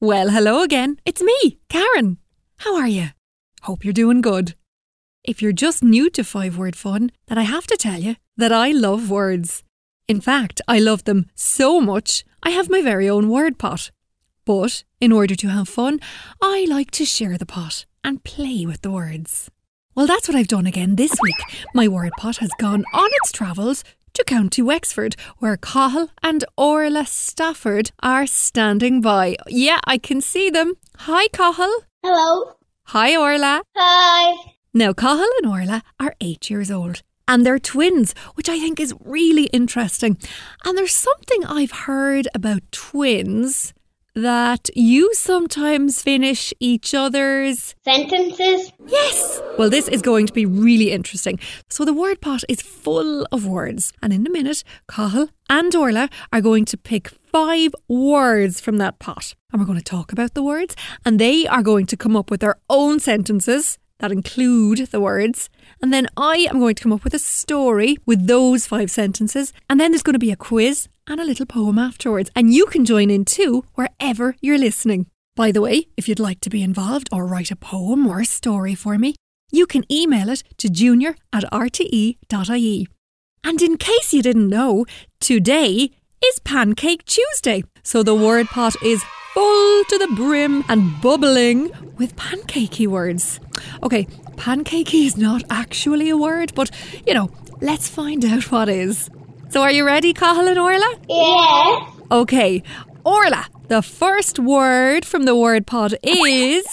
Well, hello again. It's me, Karen. How are you? Hope you're doing good. If you're just new to Five Word Fun, then I have to tell you that I love words. In fact, I love them so much, I have my very own word pot. But in order to have fun, I like to share the pot and play with the words. Well, that's what I've done again this week. My word pot has gone on its travels to County Wexford, where Cathal and Orla Stafford are standing by. Yeah, I can see them. Hi, Cathal. Hello. Hi, Orla. Hi. Now, Cathal and Orla are eight years old. And they're twins, which I think is really interesting. And there's something I've heard about twins that you sometimes finish each other's Sentences. Yes! Well, this is going to be really interesting. So, the word pot is full of words, and in a minute, Cathal and Orla are going to pick five words from that pot. And we're going to talk about the words, and they are going to come up with their own sentences that include the words. And then I am going to come up with a story with those five sentences. And then there's going to be a quiz and a little poem afterwards. And you can join in too wherever you're listening. By the way, if you'd like to be involved or write a poem or a story for me, you can email it to junior at rte.ie. And in case you didn't know, today is Pancake Tuesday. So the word pot is full to the brim and bubbling with pancakey words. Okay, pancakey is not actually a word, but you know, let's find out what is. So are you ready, Cathal and Orla? Yeah. Okay, Orla, the first word from the word pod is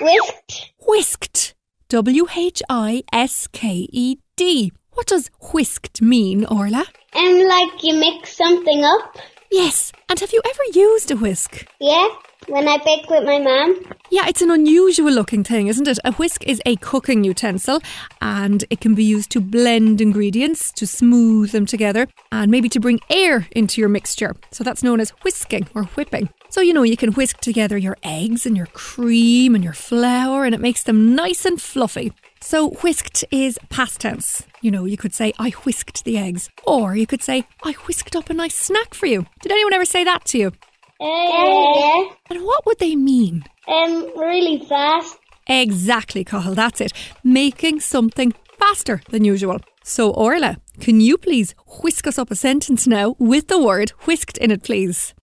Whisked. whisked. W H I S K E D. What does whisked mean, Orla? And like you mix something up. Yes, and have you ever used a whisk? Yeah. When I bake with my mom. Yeah, it's an unusual looking thing, isn't it? A whisk is a cooking utensil and it can be used to blend ingredients, to smooth them together, and maybe to bring air into your mixture. So that's known as whisking or whipping. So, you know, you can whisk together your eggs and your cream and your flour, and it makes them nice and fluffy. So, whisked is past tense. You know, you could say, I whisked the eggs. Or you could say, I whisked up a nice snack for you. Did anyone ever say that to you? Yeah. And what would they mean? Um, really fast. Exactly, Cathal, that's it. Making something faster than usual. So, Orla, can you please whisk us up a sentence now with the word whisked in it, please?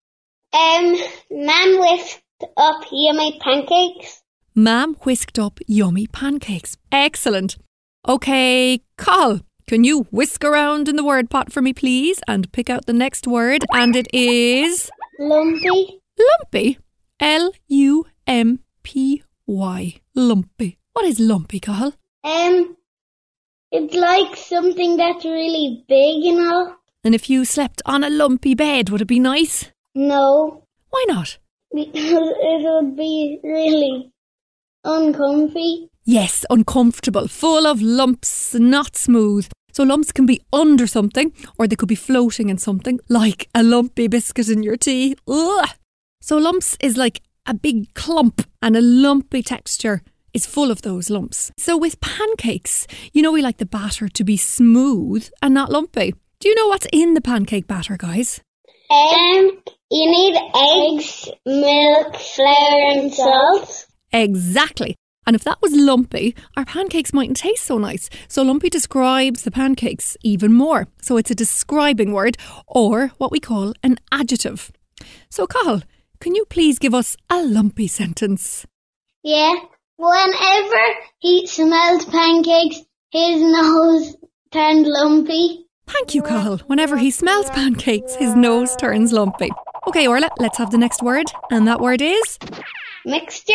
Um, mom whisked up yummy pancakes. Ma'am whisked up yummy pancakes. Excellent. Okay, Cathal, can you whisk around in the word pot for me, please, and pick out the next word? And it is Lumpy. lumpy. L U M P Y. Lumpy. What is lumpy, Carl? Um, it's like something that's really big, you know? And if you slept on a lumpy bed, would it be nice? No. Why not? Because it would be really uncomfy. Yes, uncomfortable, full of lumps, not smooth. So lumps can be under something, or they could be floating in something, like a lumpy biscuit in your tea. Ugh. So lumps is like a big clump, and a lumpy texture is full of those lumps. So with pancakes, you know we like the batter to be smooth and not lumpy. Do you know what's in the pancake batter, guys? Um, you need eggs, milk, flour, and salt. Exactly. And if that was lumpy, our pancakes mightn't taste so nice. So lumpy describes the pancakes even more. So it's a describing word or what we call an adjective. So Cathal, can you please give us a lumpy sentence? Yeah. Whenever he smelled pancakes, his nose turned lumpy. Thank you, Cathal. Whenever he smells pancakes, his nose turns lumpy. Okay, Orla, let's have the next word. And that word is Mixture?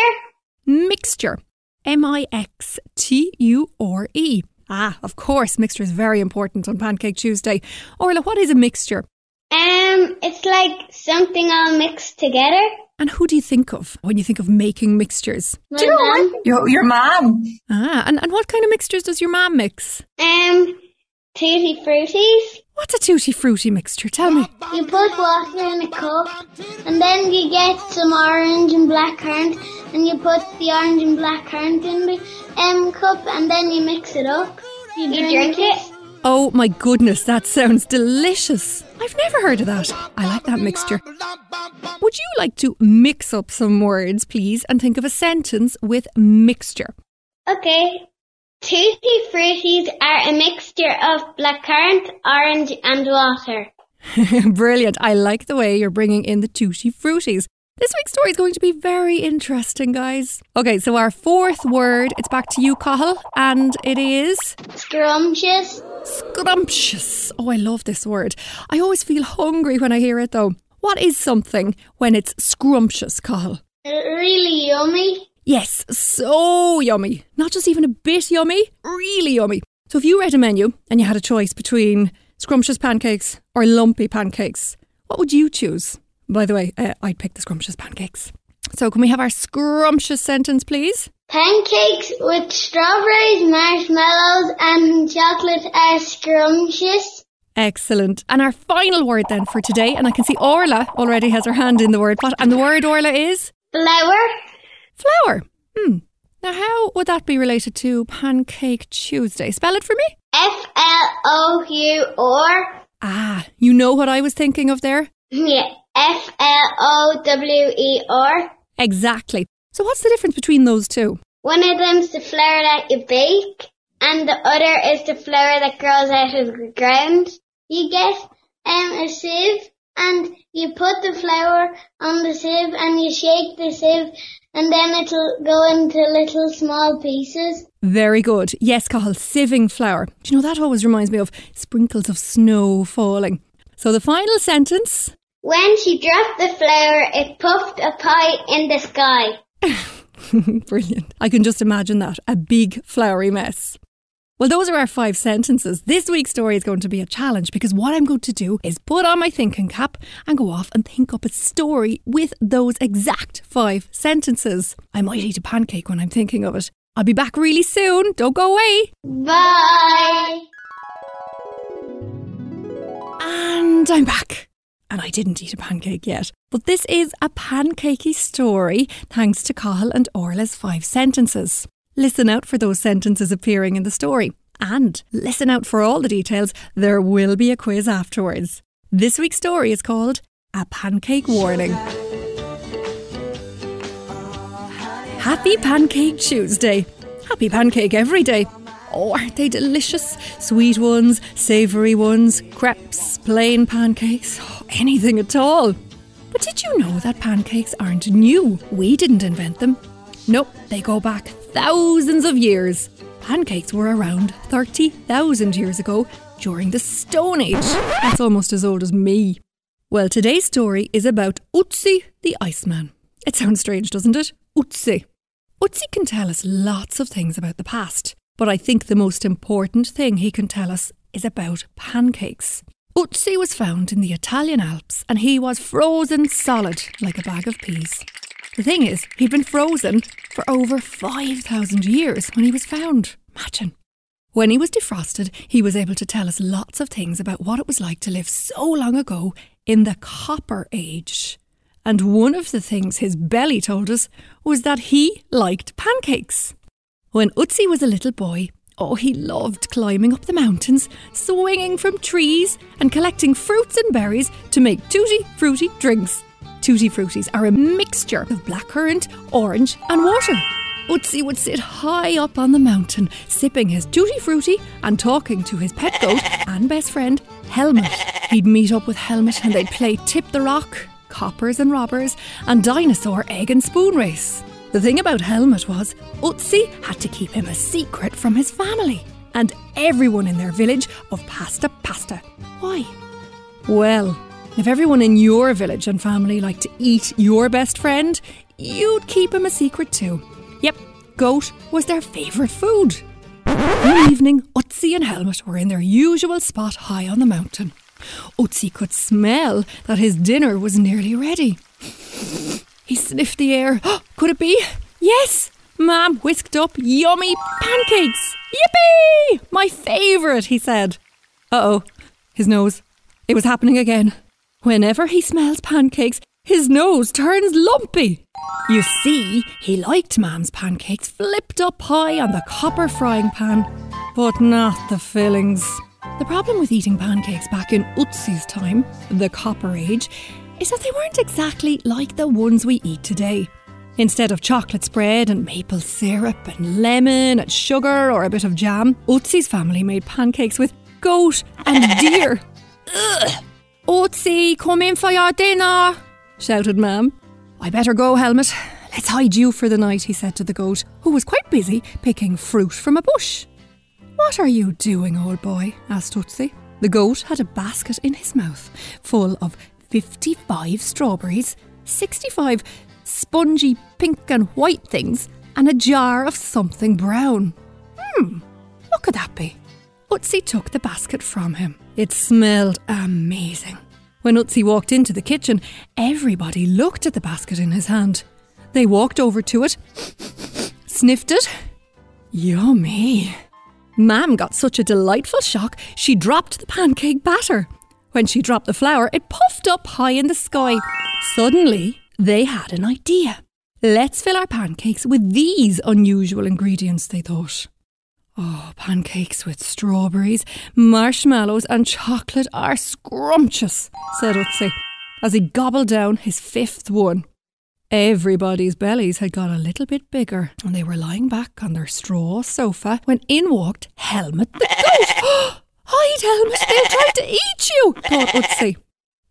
mixture. M I X T U R E. Ah, of course, mixture is very important on Pancake Tuesday. Orla, what is a mixture? Um, it's like something all mixed together. And who do you think of when you think of making mixtures? My mom. Your, your mom. Ah, and, and what kind of mixtures does your mom mix? Um, tutti fruities. What's a tutti frutti mixture? Tell me. You put water in a cup, and then you get some orange and black currant, and you put the orange and black currant in the um cup, and then you mix it up. You drink, it. Oh my goodness, that sounds delicious. I've never heard of that. I like that mixture. Would you like to mix up some words, please, and think of a sentence with mixture? Okay. Tutti Fruities are a mixture of blackcurrant, orange, and water. Brilliant. I like the way you're bringing in the tutti fruities. This week's story is going to be very interesting, guys. Okay, so our fourth word, it's back to you, Cathal, and it is Scrumptious. scrumptious. Oh, I love this word. I always feel hungry when I hear it, though. What is something when it's scrumptious, Cathal? Really yummy. Yes, so yummy. Not just even a bit yummy, really yummy. So if you read a menu and you had a choice between scrumptious pancakes or lumpy pancakes, what would you choose? By the way, uh, I'd pick the scrumptious pancakes. So can we have our scrumptious sentence, please? Pancakes with strawberries, marshmallows, and chocolate are scrumptious. Excellent. And our final word then for today, and I can see Orla already has her hand in the word pot, and the word Orla is Flour. Flour. Hmm. Now, how would that be related to Pancake Tuesday? Spell it for me. F L O U R. Ah, you know what I was thinking of there? Yeah. F L O W E R. Exactly. So, what's the difference between those two? One of them's the flour that you bake, and the other is the flour that grows out of the ground. You get um, a sieve, and you put the flour on the sieve, and you shake the sieve, and then it'll go into little small pieces. Very good. Yes, Cathal, sieving flour. Do you know that always reminds me of sprinkles of snow falling? So, the final sentence When she dropped the flour, it puffed a pie in the sky. Brilliant. I can just imagine that. A big flowery mess. Well, those are our five sentences. This week's story is going to be a challenge because what I'm going to do is put on my thinking cap and go off and think up a story with those exact five sentences. I might eat a pancake when I'm thinking of it. I'll be back really soon. Don't go away. Bye. And I'm back. And I didn't eat a pancake yet. But this is a pancakey story thanks to Cathal and Orla's five sentences. Listen out for those sentences appearing in the story. And listen out for all the details. There will be a quiz afterwards. This week's story is called A Pancake Warning. Happy Pancake Tuesday. Happy pancake every day. Oh, aren't they delicious? Sweet ones, savoury ones, crepes, plain pancakes, oh, anything at all. But did you know that pancakes aren't new? We didn't invent them. Nope, they go back thousands of years. Pancakes were around 30,000 years ago during the Stone Age. That's almost as old as me. Well, today's story is about Ötzi the Iceman. It sounds strange, doesn't it? Ötzi. Ötzi can tell us lots of things about the past, but I think the most important thing he can tell us is about pancakes. Ötzi was found in the Italian Alps and he was frozen solid like a bag of peas. The thing is, he'd been frozen for over 5,000 years when he was found. Imagine. When he was defrosted, he was able to tell us lots of things about what it was like to live so long ago in the Copper Age. And one of the things his belly told us was that he liked pancakes. When Ötzi was a little boy, oh, he loved climbing up the mountains, swinging from trees, and collecting fruits and berries to make tutti fruity drinks. Tutti fruities are a mixture of blackcurrant, orange, and water. Ötzi would sit high up on the mountain, sipping his tutti frutti and talking to his pet goat and best friend, Helmut. He'd meet up with Helmut and they'd play Tip the Rock, Coppers and Robbers, and Dinosaur Egg and Spoon Race. The thing about Helmut was, Ötzi had to keep him a secret from his family and everyone in their village of Pasta Pasta. Why? Well, if everyone in your village and family liked to eat your best friend, you'd keep him a secret too. Yep, goat was their favourite food. One evening, Ötzi and Helmut were in their usual spot high on the mountain. Ötzi could smell that his dinner was nearly ready. He sniffed the air. Could it be? Yes! Mam whisked up yummy pancakes. Yippee! My favourite, he said. Uh oh, his nose. It was happening again. Whenever he smells pancakes, his nose turns lumpy. You see, he liked Mam's pancakes flipped up high on the copper frying pan, but not the fillings. The problem with eating pancakes back in Ötzi's time, the Copper Age, is that they weren't exactly like the ones we eat today. Instead of chocolate spread and maple syrup and lemon and sugar or a bit of jam, Ötzi's family made pancakes with goat and deer. Ugh. Ötzi, come in for your dinner, shouted Mam. I better go, Helmut. Let's hide you for the night, he said to the goat, who was quite busy picking fruit from a bush. What are you doing, old boy? asked Ötzi. The goat had a basket in his mouth full of 55 strawberries, 65 spongy pink and white things, and a jar of something brown. Hmm, what could that be? Ötzi took the basket from him. It smelled amazing. When Ötzi walked into the kitchen, everybody looked at the basket in his hand. They walked over to it, sniffed it. Yummy. Mam got such a delightful shock, she dropped the pancake batter. When she dropped the flour, it puffed up high in the sky. Suddenly, they had an idea. Let's fill our pancakes with these unusual ingredients, they thought. Oh, pancakes with strawberries, marshmallows, and chocolate are scrumptious, said Ötzi, as he gobbled down his fifth one. Everybody's bellies had got a little bit bigger, and they were lying back on their straw sofa when in walked Helmut the goat. Hide, Helmut, they'll try to eat you, thought Ötzi.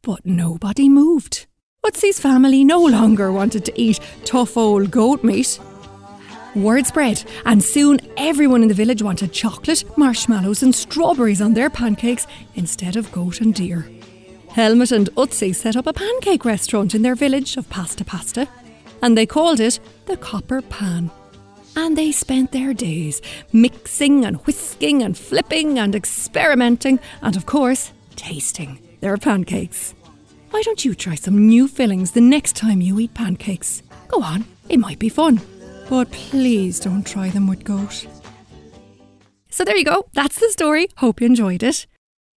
But nobody moved. Ötzi's family no longer wanted to eat tough old goat meat. Word spread, and soon everyone in the village wanted chocolate, marshmallows, and strawberries on their pancakes instead of goat and deer. Helmut and Ötzi set up a pancake restaurant in their village of Pasta Pasta, and they called it the Copper Pan. And they spent their days mixing and whisking and flipping and experimenting, and of course, tasting their pancakes. Why don't you try some new fillings the next time you eat pancakes? Go on, it might be fun. But please don't try them with goat. So there you go, that's the story. Hope you enjoyed it.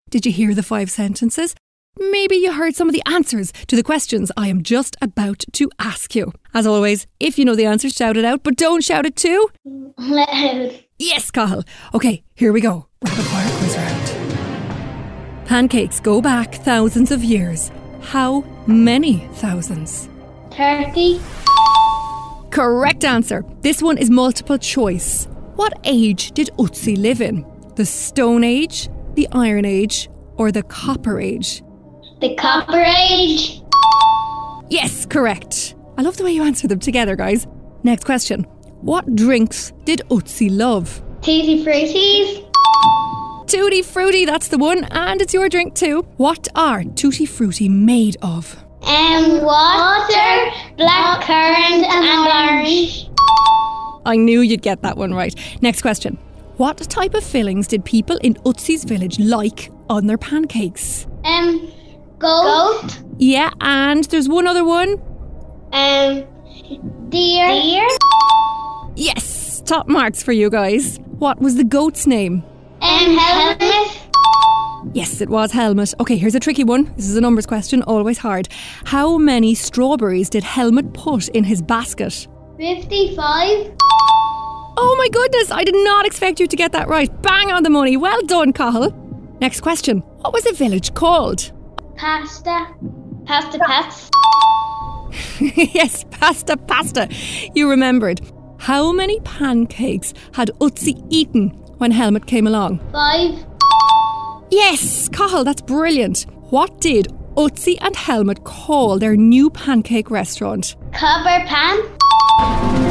Did you hear the five sentences? Maybe you heard some of the answers to the questions I am just about to ask you. As always, if you know the answers, shout it out, but don't shout it too loud. Yes, Cathal. Okay, here we go. Rapid fire quiz round. Pancakes go back thousands of years. How many thousands? 30, Correct answer. This one is multiple choice. What age did Ötzi live in? The Stone Age, the Iron Age, or the Copper Age? the Copper Age, Yes, correct. I love the way you answer them together, guys. Next question. What drinks did Ötzi love? Tutti Fruities, Tutti Frutti, that's the one, and it's your drink too. What are Tutti Frutti made of? Um, water, black currant, and orange. I knew you'd get that one right. Next question. What type of fillings did people in Ötzi's village like on their pancakes? Um, goat, Yeah, and there's one other one. um, deer, deer, Yes, top marks for you guys. What was the goat's name? um, helmet, Yes, it was Helmut. Okay, here's a tricky one. This is a numbers question, always hard. How many strawberries did Helmut put in his basket? 55, Oh my goodness, I did not expect you to get that right. Bang on the money. Well done, Cathal. Next question. What was the village called? pasta, pasta pets, yes, pasta, pasta. You remembered. How many pancakes had Ötzi eaten when Helmut came along? 5, Yes, Cathal, that's brilliant. What did Ötzi and Helmut call their new pancake restaurant? Copper Pan,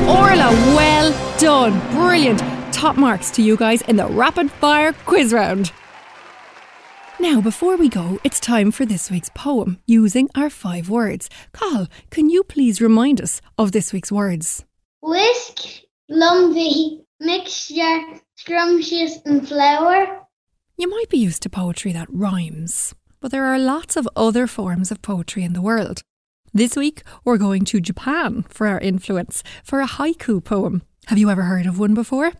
Orla, well done. Brilliant. Top marks to you guys in the rapid fire quiz round. Now, before we go, it's time for this week's poem using our five words. Carl, can you please remind us of this week's words? whisk, lumpy, mixture, scrumptious, and flour. You might be used to poetry that rhymes, but there are lots of other forms of poetry in the world. This week, we're going to Japan for our influence for a haiku poem. Have you ever heard of one before?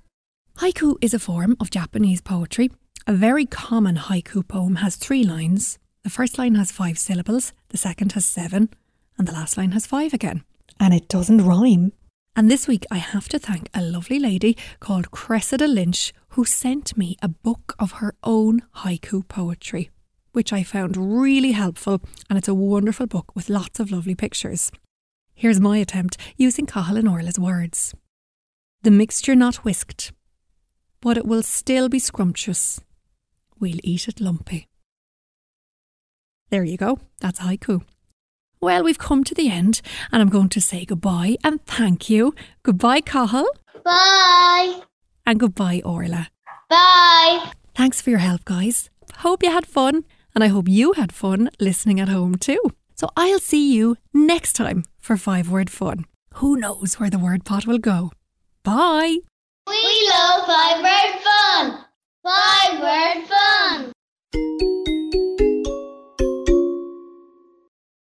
Haiku is a form of Japanese poetry. A very common haiku poem has three lines. The first line has five syllables, the second has seven, and the last line has five again. And it doesn't rhyme. And this week, I have to thank a lovely lady called Cressida Lynch who sent me a book of her own haiku poetry, which I found really helpful. And it's a wonderful book with lots of lovely pictures. Here's my attempt using Cathal and Orla's words The mixture not whisked, but it will still be scrumptious. We'll eat it lumpy. There you go, that's haiku. Well, we've come to the end, and I'm going to say goodbye and thank you. Goodbye, Cathal. Bye. And goodbye, Orla. Bye. Thanks for your help, guys. Hope you had fun, and I hope you had fun listening at home too. So I'll see you next time for Five Word Fun. Who knows where the word pot will go? Bye. We love five word fun. Five word fun.